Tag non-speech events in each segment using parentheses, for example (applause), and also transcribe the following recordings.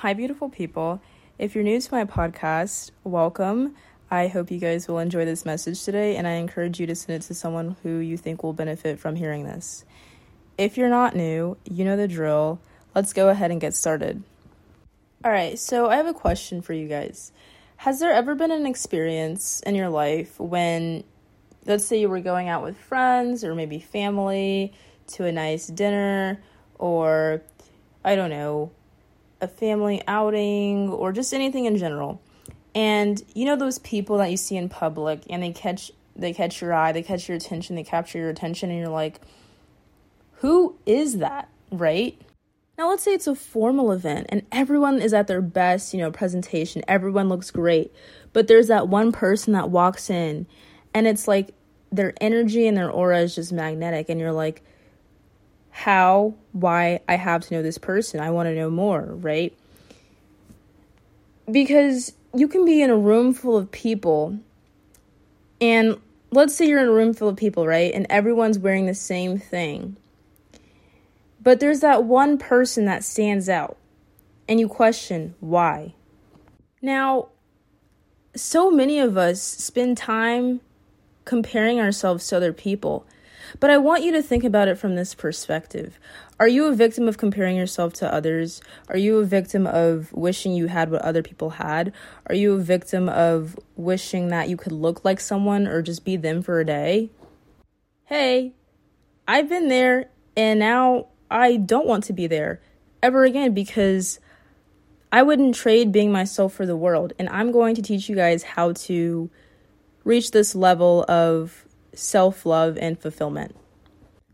Hi, beautiful people. If you're new to my podcast, welcome. I hope you guys will enjoy this message today, and I encourage you to send it to someone who you think will benefit from hearing this. If you're not new, you know the drill. Let's go ahead and get started. All right, so I have a question for you guys. Has there ever been an experience in your life when, let's say, you were going out with friends or maybe family to a nice dinner or, I don't know, a family outing or just anything in general? And you know those people that you see in public and they catch they catch your eye, they catch your attention, they capture your attention and you're like, "Who is that?" right? Now, let's say it's a formal event and everyone is at their best, you know, presentation. Everyone looks great. But there's that one person that walks in and it's like their energy and their aura is just magnetic. And you're like, how, why I have to know this person? I want to know more, right? Because you can be in a room full of people and let's say you're in a room full of people, right? And everyone's wearing the same thing but there's that one person that stands out, and you question why. Now, so many of us spend time comparing ourselves to other people, but I want you to think about it from this perspective. Are you a victim of comparing yourself to others? Are you a victim of wishing you had what other people had? Are you a victim of wishing that you could look like someone or just be them for a day? Hey, I've been there and now I don't want to be there ever again because I wouldn't trade being myself for the world. And I'm going to teach you guys how to reach this level of self love and fulfillment.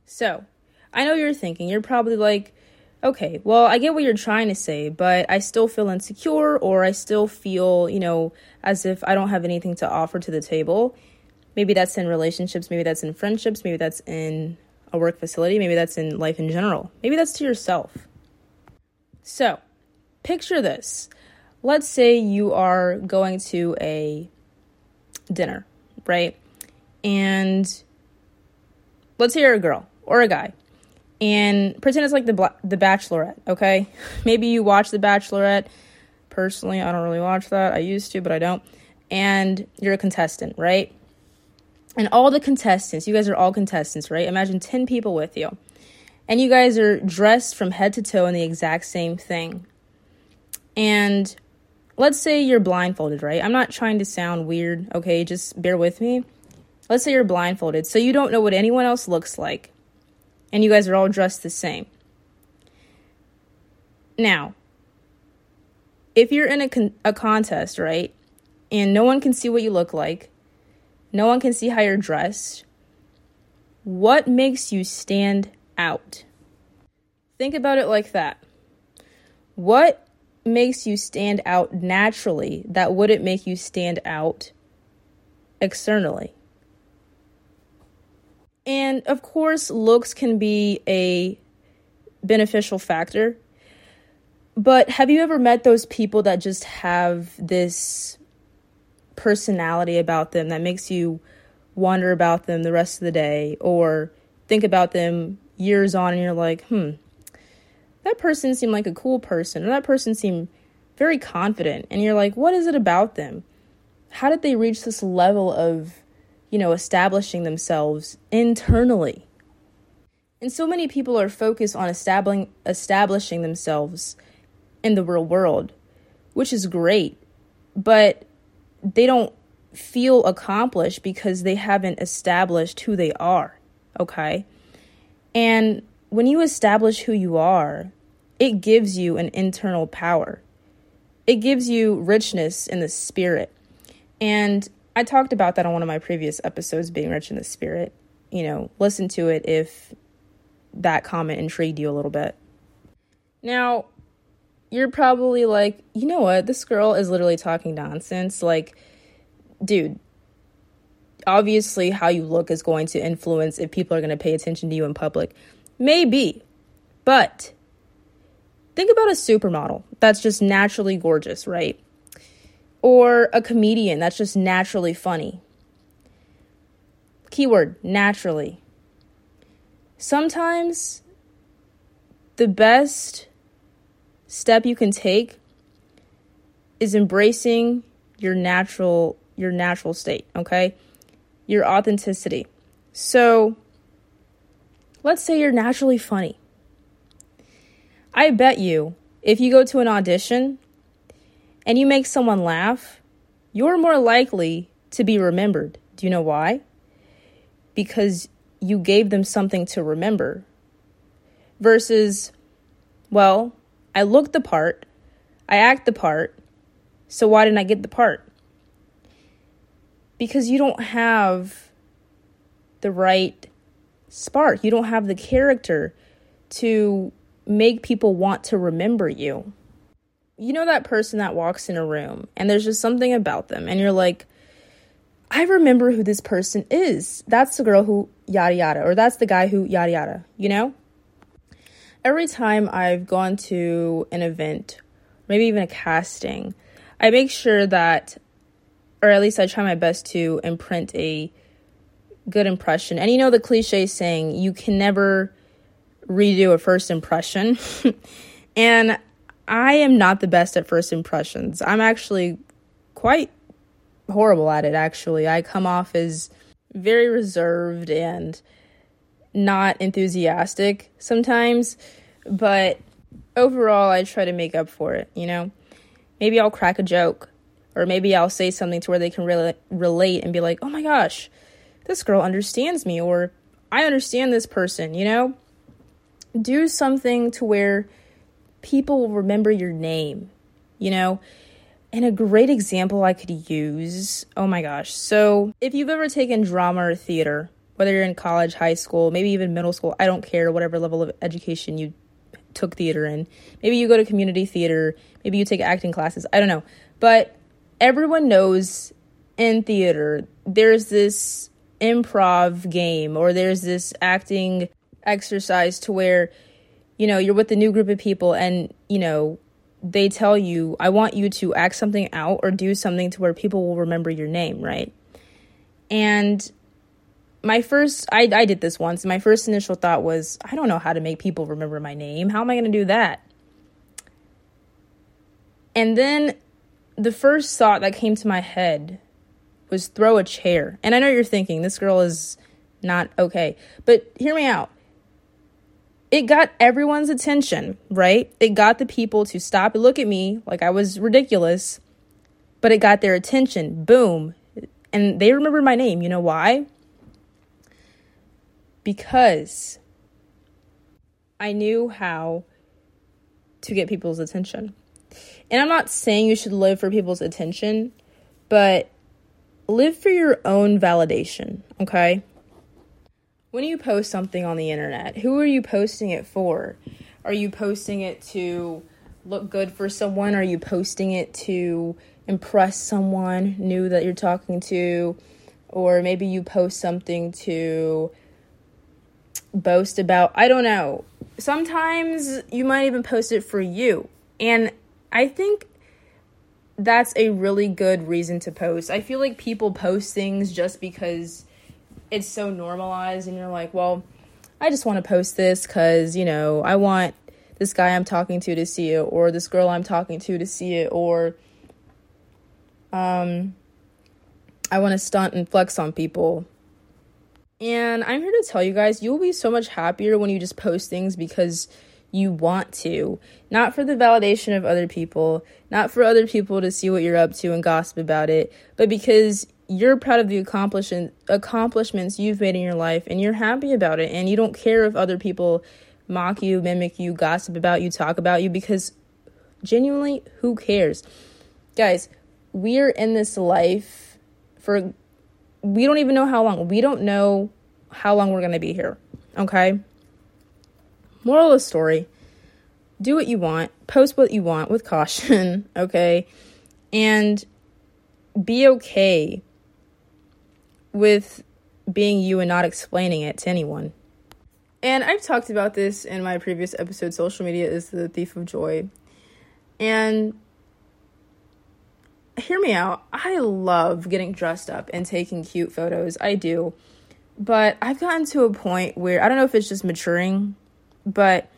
So, I know you're thinking, you're probably like, okay, well, I get what you're trying to say, but I still feel insecure or I still feel, you know, as if I don't have anything to offer to the table. Maybe that's in relationships, maybe that's in friendships, maybe that's in a work facility, maybe that's in life in general, maybe that's to yourself. So, picture this. Let's say you are going to a dinner, right? And let's say you're a girl or a guy, and pretend it's like the the Bachelorette, okay? (laughs) Maybe you watch the Bachelorette. Personally, I don't really watch that. I used to, but I don't. And you're a contestant, right? and all the contestants, you guys are all contestants, right? Imagine 10 people with you. And you guys are dressed from head to toe in the exact same thing. And let's say you're blindfolded, right? I'm not trying to sound weird, okay? Just bear with me. Let's say you're blindfolded, so you don't know what anyone else looks like. And you guys are all dressed the same. Now, if you're in a, con- a contest, right? And no one can see what you look like, no one can see how you're dressed. What makes you stand out? Think about it like that. What makes you stand out naturally that wouldn't make you stand out externally? And of course, looks can be a beneficial factor. But have you ever met those people that just have this personality about them that makes you wonder about them the rest of the day or think about them years on and you're like, hmm, that person seemed like a cool person or that person seemed very confident. And you're like, what is it about them? How did they reach this level of, you know, establishing themselves internally? And so many people are focused on establishing establishing themselves in the real world, which is great. But they don't feel accomplished because they haven't established who they are. Okay. And when you establish who you are, it gives you an internal power. It gives you richness in the spirit. And I talked about that on one of my previous episodes, being rich in the spirit. You know, listen to it if that comment intrigued you a little bit. Now, you're probably like, you know what? This girl is literally talking nonsense. Like, dude, obviously, how you look is going to influence if people are going to pay attention to you in public. Maybe. But think about a supermodel that's just naturally gorgeous, right? Or a comedian that's just naturally funny. Keyword naturally. Sometimes the best step you can take is embracing your natural your natural state, okay? Your authenticity. So, let's say you're naturally funny. I bet you if you go to an audition and you make someone laugh, you're more likely to be remembered. Do you know why? Because you gave them something to remember. Versus, well, I look the part, I act the part, so why didn't I get the part? Because you don't have the right spark, you don't have the character to make people want to remember you. You know that person that walks in a room and there's just something about them, and you're like, I remember who this person is. That's the girl who yada yada, or that's the guy who yada yada, you know? Every time I've gone to an event, maybe even a casting, I make sure that, or at least I try my best to imprint a good impression. And you know the cliche saying, you can never redo a first impression. (laughs) and I am not the best at first impressions. I'm actually quite horrible at it, actually. I come off as very reserved and not enthusiastic sometimes, but overall, I try to make up for it, you know? Maybe I'll crack a joke, or maybe I'll say something to where they can really relate and be like, oh my gosh, this girl understands me, or I understand this person, you know? do something to where people will remember your name, you know? And a great example I could use, oh my gosh. So, if you've ever taken drama or theater, whether you're in college, high school, maybe even middle school, I don't care, whatever level of education you took theater in. Maybe you go to community theater, maybe you take acting classes, I don't know. But everyone knows in theater, there's this improv game or there's this acting exercise to where you know you're with a new group of people and you know they tell you i want you to act something out or do something to where people will remember your name right? And my first I, I did this once. My first initial thought was i don't know how to make people remember my name. How am i going to do that? And then the first thought that came to my head was throw a chair. And i know you're thinking this girl is not okay. But hear me out it got everyone's attention, right? It got the people to stop and look at me like I was ridiculous, but it got their attention. Boom. And they remember my name. You know why? Because I knew how to get people's attention. And I'm not saying you should live for people's attention, but live for your own validation, okay? When you post something on the internet, who are you posting it for? Are you posting it to look good for someone? Are you posting it to impress someone new that you're talking to? Or maybe you post something to boast about. I don't know. Sometimes you might even post it for you. And I think that's a really good reason to post. I feel like people post things just because it's so normalized and you're like, well, I just want to post this cuz, you know, I want this guy I'm talking to to see it or this girl I'm talking to to see it or um I want to stunt and flex on people. And I'm here to tell you guys, you'll be so much happier when you just post things because you want to, not for the validation of other people, not for other people to see what you're up to and gossip about it, but because you're proud of the accomplishment accomplishments you've made in your life and you're happy about it and you don't care if other people mock you, mimic you, gossip about you, talk about you because genuinely who cares? Guys, we're in this life for we don't even know how long. We don't know how long we're going to be here. Okay? Moral of the story do what you want, post what you want with caution, (laughs) okay? And be okay with being you and not explaining it to anyone. And I've talked about this in my previous episode social media is the thief of joy. And hear me out. I love getting dressed up and taking cute photos. I do. But I've gotten to a point where I don't know if it's just maturing, but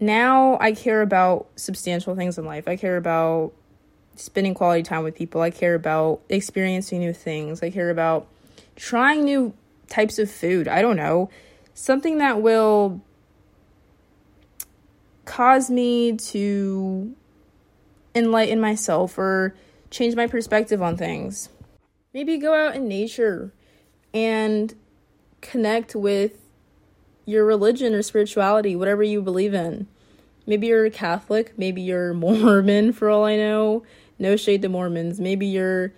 now I care about substantial things in life. I care about spending quality time with people. I care about experiencing new things. I care about trying new types of food. I don't know. Something that will cause me to enlighten myself or change my perspective on things. Maybe go out in nature and connect with your religion or spirituality, whatever you believe in. Maybe you're a Catholic, maybe you're (laughs) Mormon for all I know. No shade to Mormons. Maybe you're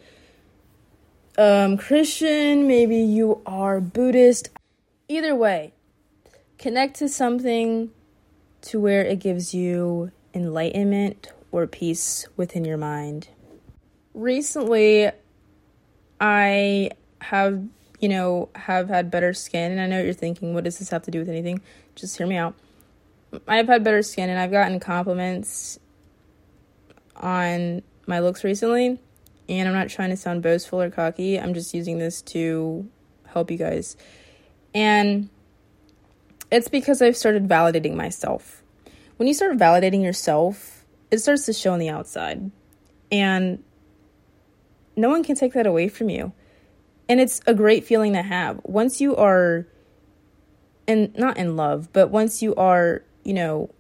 um, Christian, maybe you are Buddhist. Either way, connect to something to where it gives you enlightenment or peace within your mind. Recently, I have, you know, have had better skin, and I know what you're thinking, what does this have to do with anything? Just hear me out. I've had better skin, and I've gotten compliments on my looks recently, and I'm not trying to sound boastful or cocky. I'm just using this to help you guys. And it's because I've started validating myself. When you start validating yourself, it starts to show on the outside. And no one can take that away from you. And it's a great feeling to have. Once you are and not in love, but once you are, you know,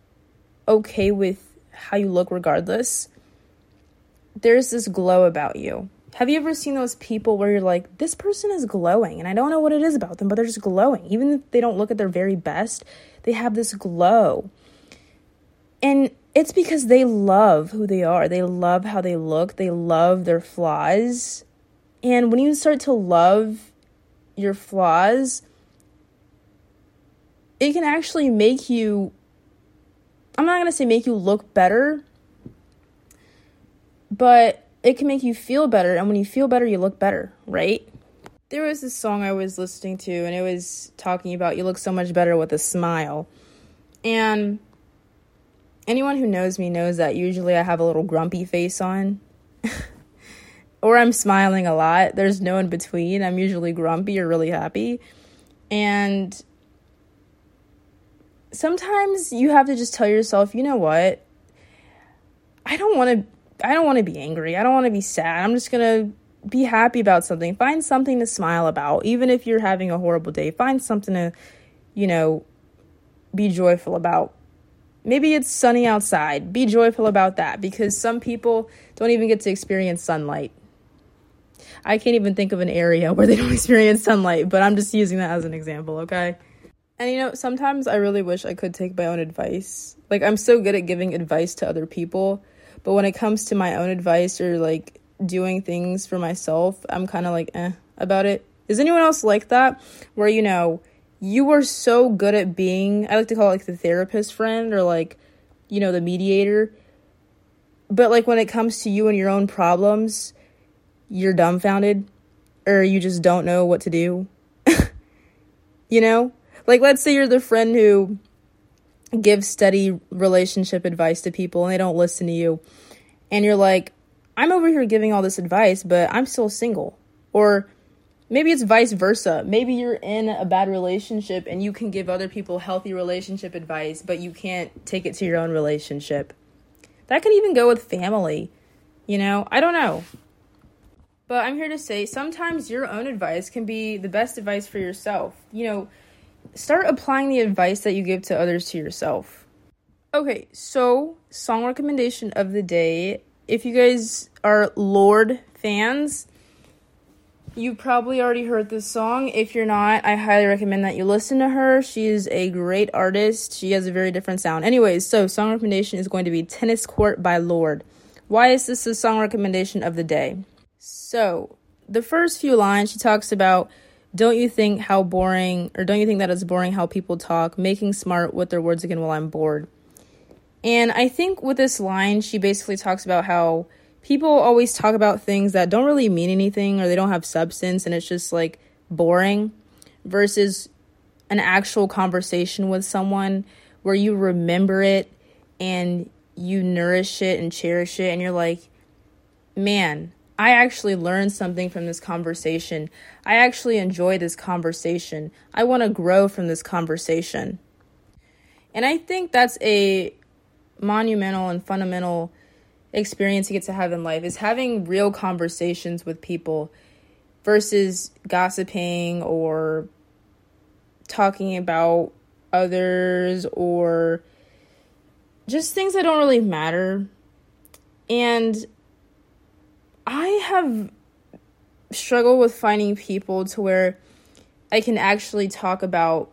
okay with how you look regardless, there's this glow about you. Have you ever seen those people where you're like, this person is glowing and I don't know what it is about them, but they're just glowing. Even if they don't look at their very best, they have this glow. And it's because they love who they are. They love how they look. They love their flaws. And when you start to love your flaws, it can actually make you, I'm not going to say make you look better, but it can make you feel better. And when you feel better, you look better, right? There was this song I was listening to, and it was talking about you look so much better with a smile. And anyone who knows me knows that usually I have a little grumpy face on. (laughs) or I'm smiling a lot. There's no in between. I'm usually grumpy or really happy. And sometimes you have to just tell yourself, you know what? I don't want to I don't want to be angry. I don't want to be sad. I'm just going to be happy about something. Find something to smile about. Even if you're having a horrible day, find something to, you know, be joyful about. Maybe it's sunny outside. Be joyful about that because some people don't even get to experience sunlight. I can't even think of an area where they don't (laughs) experience sunlight, but I'm just using that as an example, okay? And you know, sometimes I really wish I could take my own advice. Like, I'm so good at giving advice to other people but when it comes to my own advice or like doing things for myself, I'm kind of like eh about it. Is anyone else like that? Where you know, you are so good at being, I like to call it like the therapist friend or like, you know, the mediator. But like when it comes to you and your own problems, you're dumbfounded or you just don't know what to do. (laughs) you know? Like let's say you're the friend who give steady relationship advice to people and they don't listen to you. And you're like, I'm over here giving all this advice, but I'm still single. Or maybe it's vice versa. Maybe you're in a bad relationship and you can give other people healthy relationship advice, but you can't take it to your own relationship. That can even go with family. You know, I don't know. But I'm here to say sometimes your own advice can be the best advice for yourself. You know, start applying the advice that you give to others to yourself. Okay, so song recommendation of the day. If you guys are Lorde fans, you probably already heard this song. If you're not, I highly recommend that you listen to her. She is a great artist. She has a very different sound. Anyways, so song recommendation is going to be Tennis Court by Lorde. Why is this the song recommendation of the day? So, the first few lines she talks about don't you think how boring, or don't you think that it's boring how people talk, making smart with their words again while I'm bored? And I think with this line, she basically talks about how people always talk about things that don't really mean anything or they don't have substance and it's just like boring versus an actual conversation with someone where you remember it and you nourish it and cherish it and you're like, man, I actually learned something from this conversation. I actually enjoy this conversation. I want to grow from this conversation. And I think that's a monumental and fundamental experience you get to have in life is having real conversations with people versus gossiping or talking about others or just things that don't really matter. And I have struggled with finding people to where I can actually talk about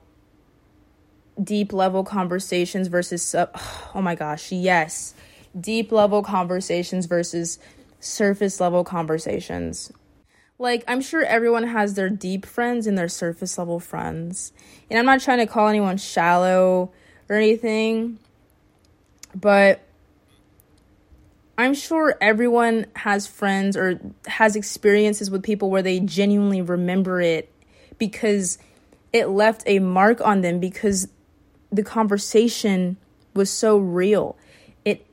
deep level conversations versus (sighs) oh my gosh, yes. Deep level conversations versus surface level conversations. Like, I'm sure everyone has their deep friends and their surface level friends. And I'm not trying to call anyone shallow or anything, but I'm sure everyone has friends or has experiences with people where they genuinely remember it because it left a mark on them because the conversation was so real. It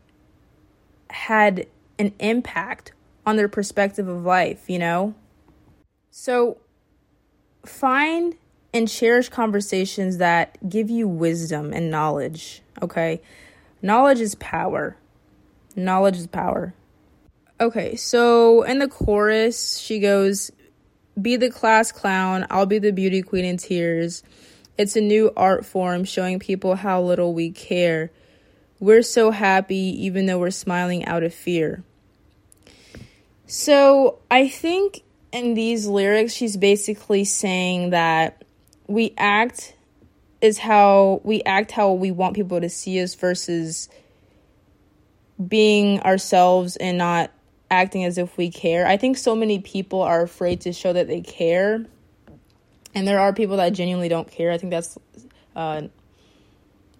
had an impact on their perspective of life, you know? So find and cherish conversations that give you wisdom and knowledge, okay? Knowledge is power. Knowledge is power. Okay, so in the chorus, she goes, Be the class clown, I'll be the beauty queen in tears. It's a new art form showing people how little we care. We're so happy even though we're smiling out of fear. So I think in these lyrics, she's basically saying that we act is how we act how we want people to see us versus being ourselves and not acting as if we care. I think so many people are afraid to show that they care. And there are people that genuinely don't care. I think that's uh,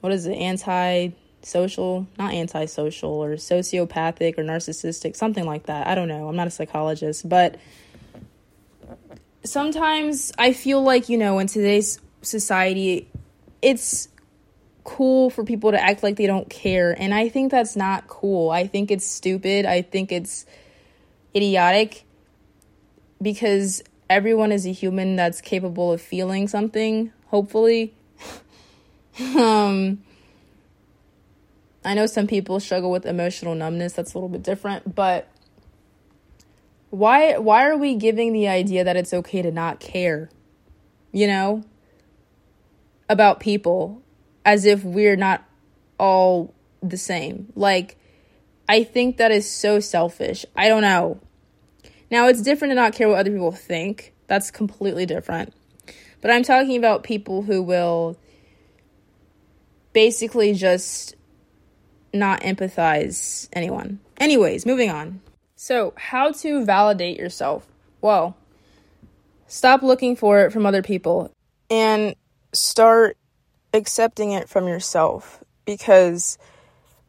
what is it? Anti social, not antisocial or sociopathic or narcissistic, something like that. I don't know. I'm not a psychologist, but sometimes I feel like, you know, in today's society, it's cool for people to act like they don't care. And I think that's not cool. I think it's stupid. I think it's idiotic because everyone is a human that's capable of feeling something, hopefully. (laughs) um, I know some people struggle with emotional numbness, that's a little bit different, but why why are we giving the idea that it's okay to not care you know about people as if we're not all the same. Like i think that is so selfish. I don't know. Now it's different to not care what other people think. That's completely different. But i'm talking about people who will basically just not empathize anyone. Anyways moving on. So, how to validate yourself? Well, stop looking for it from other people and start accepting it from yourself because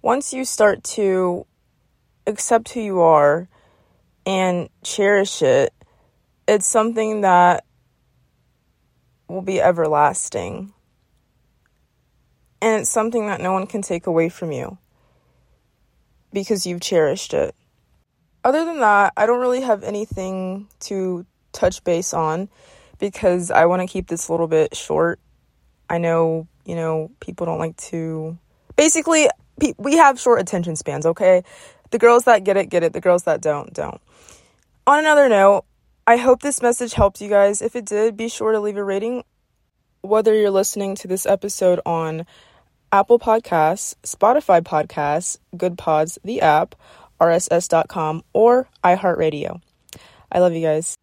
once you start to accept who you are and cherish it, it's something that will be everlasting. And it's something that no one can take away from you because you've cherished it other than that, I don't really have anything to touch base on because I want to keep this a little bit short. I know, you know, people don't like to. Basically, we have short attention spans, okay? The girls that get it, get it. The girls that don't, don't. On another note, I hope this message helped you guys. If it did, be sure to leave a rating. Whether you're listening to this episode on Apple Podcasts, Spotify Podcasts, Goodpods, the app, rss.com, or iHeartRadio. I love you guys.